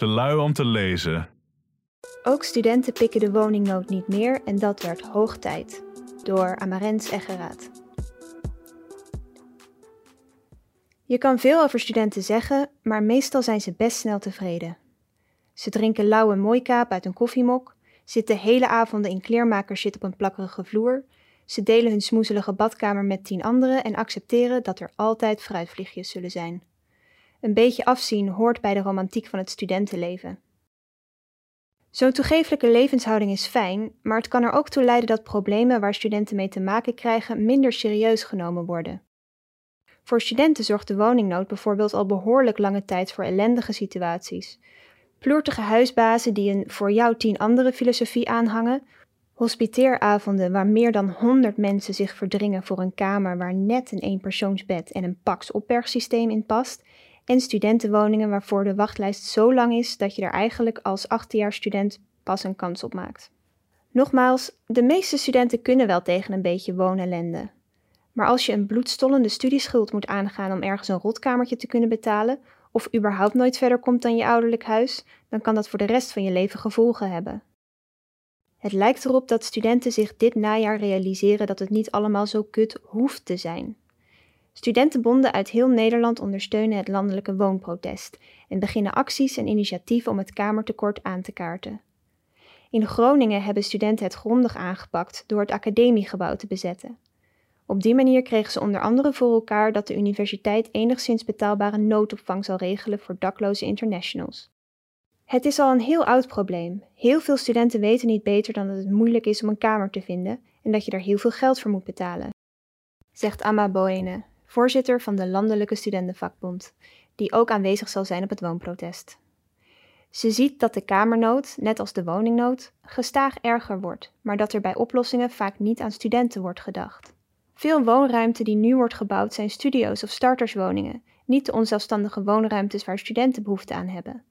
Te lui om te lezen. Ook studenten pikken de woningnood niet meer en dat werd hoog tijd. Door Amarens Eggeraat. Je kan veel over studenten zeggen, maar meestal zijn ze best snel tevreden. Ze drinken lauwe mooikaap uit een koffiemok, zitten hele avonden in kleermakershit op een plakkerige vloer, ze delen hun smoezelige badkamer met tien anderen en accepteren dat er altijd fruitvliegjes zullen zijn. Een beetje afzien hoort bij de romantiek van het studentenleven. Zo'n toegeeflijke levenshouding is fijn, maar het kan er ook toe leiden dat problemen waar studenten mee te maken krijgen minder serieus genomen worden. Voor studenten zorgt de woningnood bijvoorbeeld al behoorlijk lange tijd voor ellendige situaties. Ploertige huisbazen die een voor jou tien andere filosofie aanhangen, hospiteeravonden waar meer dan 100 mensen zich verdringen voor een kamer waar net een eenpersoonsbed en een pax opbergsysteem in past, en studentenwoningen waarvoor de wachtlijst zo lang is dat je er eigenlijk als student pas een kans op maakt. Nogmaals, de meeste studenten kunnen wel tegen een beetje woonellende. Maar als je een bloedstollende studieschuld moet aangaan om ergens een rotkamertje te kunnen betalen, of überhaupt nooit verder komt dan je ouderlijk huis, dan kan dat voor de rest van je leven gevolgen hebben. Het lijkt erop dat studenten zich dit najaar realiseren dat het niet allemaal zo kut hoeft te zijn. Studentenbonden uit heel Nederland ondersteunen het landelijke woonprotest en beginnen acties en initiatieven om het kamertekort aan te kaarten. In Groningen hebben studenten het grondig aangepakt door het academiegebouw te bezetten. Op die manier kregen ze onder andere voor elkaar dat de universiteit enigszins betaalbare noodopvang zal regelen voor dakloze internationals. Het is al een heel oud probleem. Heel veel studenten weten niet beter dan dat het moeilijk is om een kamer te vinden en dat je er heel veel geld voor moet betalen. Zegt Amma Boene, voorzitter van de Landelijke Studentenvakbond, die ook aanwezig zal zijn op het woonprotest. Ze ziet dat de kamernood, net als de woningnood, gestaag erger wordt, maar dat er bij oplossingen vaak niet aan studenten wordt gedacht. Veel woonruimte die nu wordt gebouwd zijn studio's of starterswoningen, niet de onzelfstandige woonruimtes waar studenten behoefte aan hebben.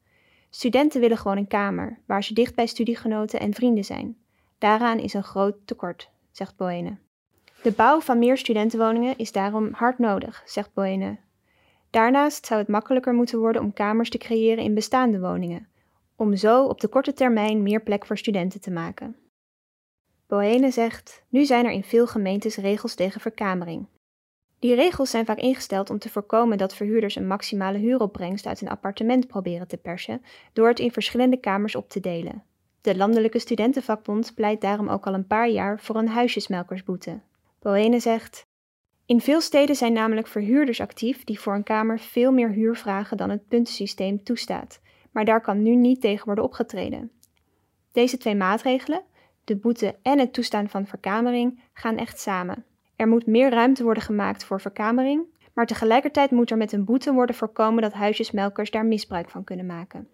Studenten willen gewoon een kamer, waar ze dicht bij studiegenoten en vrienden zijn. Daaraan is een groot tekort, zegt Boene. De bouw van meer studentenwoningen is daarom hard nodig, zegt Boene. Daarnaast zou het makkelijker moeten worden om kamers te creëren in bestaande woningen, om zo op de korte termijn meer plek voor studenten te maken. Boene zegt: Nu zijn er in veel gemeentes regels tegen verkamering. Die regels zijn vaak ingesteld om te voorkomen dat verhuurders een maximale huuropbrengst uit een appartement proberen te persen door het in verschillende kamers op te delen. De Landelijke Studentenvakbond pleit daarom ook al een paar jaar voor een huisjesmelkersboete. Boene zegt: In veel steden zijn namelijk verhuurders actief die voor een kamer veel meer huur vragen dan het puntensysteem toestaat, maar daar kan nu niet tegen worden opgetreden. Deze twee maatregelen, de boete en het toestaan van verkamering gaan echt samen. Er moet meer ruimte worden gemaakt voor verkamering, maar tegelijkertijd moet er met een boete worden voorkomen dat huisjesmelkers daar misbruik van kunnen maken.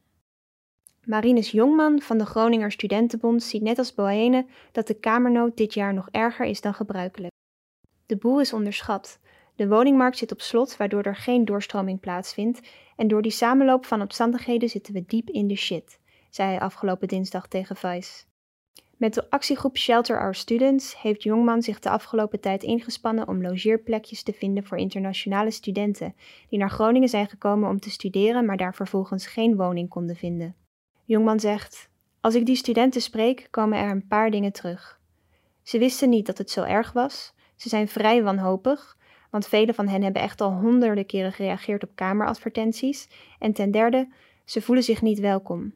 Marinus Jongman van de Groninger Studentenbond ziet net als Boene dat de kamernood dit jaar nog erger is dan gebruikelijk. De boel is onderschat. De woningmarkt zit op slot, waardoor er geen doorstroming plaatsvindt, en door die samenloop van omstandigheden zitten we diep in de shit, zei hij afgelopen dinsdag tegen Vice. Met de actiegroep Shelter Our Students heeft Jongman zich de afgelopen tijd ingespannen om logeerplekjes te vinden voor internationale studenten die naar Groningen zijn gekomen om te studeren, maar daar vervolgens geen woning konden vinden. Jongman zegt: Als ik die studenten spreek, komen er een paar dingen terug. Ze wisten niet dat het zo erg was. Ze zijn vrij wanhopig, want velen van hen hebben echt al honderden keren gereageerd op kameradvertenties. En ten derde, ze voelen zich niet welkom.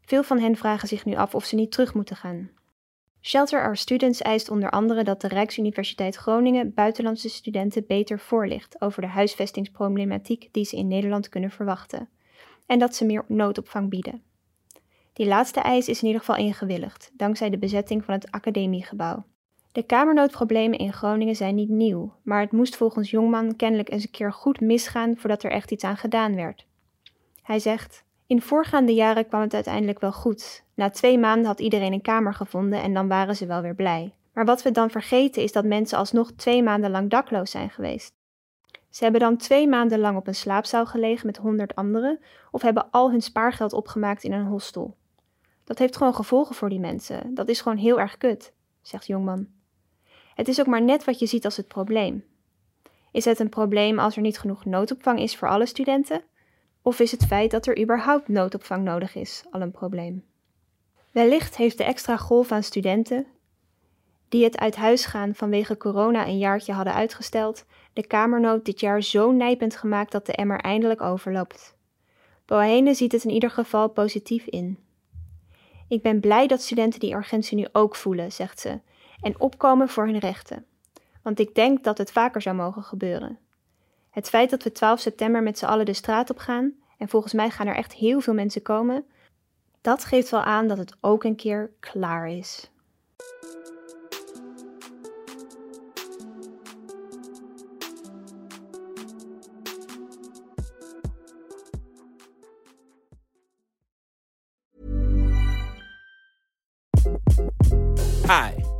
Veel van hen vragen zich nu af of ze niet terug moeten gaan. Shelter Our Students eist onder andere dat de Rijksuniversiteit Groningen buitenlandse studenten beter voorlicht over de huisvestingsproblematiek die ze in Nederland kunnen verwachten, en dat ze meer noodopvang bieden. Die laatste eis is in ieder geval ingewilligd, dankzij de bezetting van het academiegebouw. De kamernoodproblemen in Groningen zijn niet nieuw, maar het moest volgens Jongman kennelijk eens een keer goed misgaan voordat er echt iets aan gedaan werd. Hij zegt: In voorgaande jaren kwam het uiteindelijk wel goed. Na twee maanden had iedereen een kamer gevonden en dan waren ze wel weer blij. Maar wat we dan vergeten is dat mensen alsnog twee maanden lang dakloos zijn geweest. Ze hebben dan twee maanden lang op een slaapzaal gelegen met honderd anderen of hebben al hun spaargeld opgemaakt in een hostel. Dat heeft gewoon gevolgen voor die mensen. Dat is gewoon heel erg kut, zegt Jongman. Het is ook maar net wat je ziet als het probleem. Is het een probleem als er niet genoeg noodopvang is voor alle studenten? Of is het feit dat er überhaupt noodopvang nodig is al een probleem? Wellicht heeft de extra golf aan studenten, die het uit huis gaan vanwege corona een jaartje hadden uitgesteld, de kamernood dit jaar zo nijpend gemaakt dat de emmer eindelijk overloopt. Bohene ziet het in ieder geval positief in. Ik ben blij dat studenten die urgentie nu ook voelen, zegt ze, en opkomen voor hun rechten. Want ik denk dat het vaker zou mogen gebeuren. Het feit dat we 12 september met z'n allen de straat op gaan, en volgens mij gaan er echt heel veel mensen komen, dat geeft wel aan dat het ook een keer klaar is. Hi,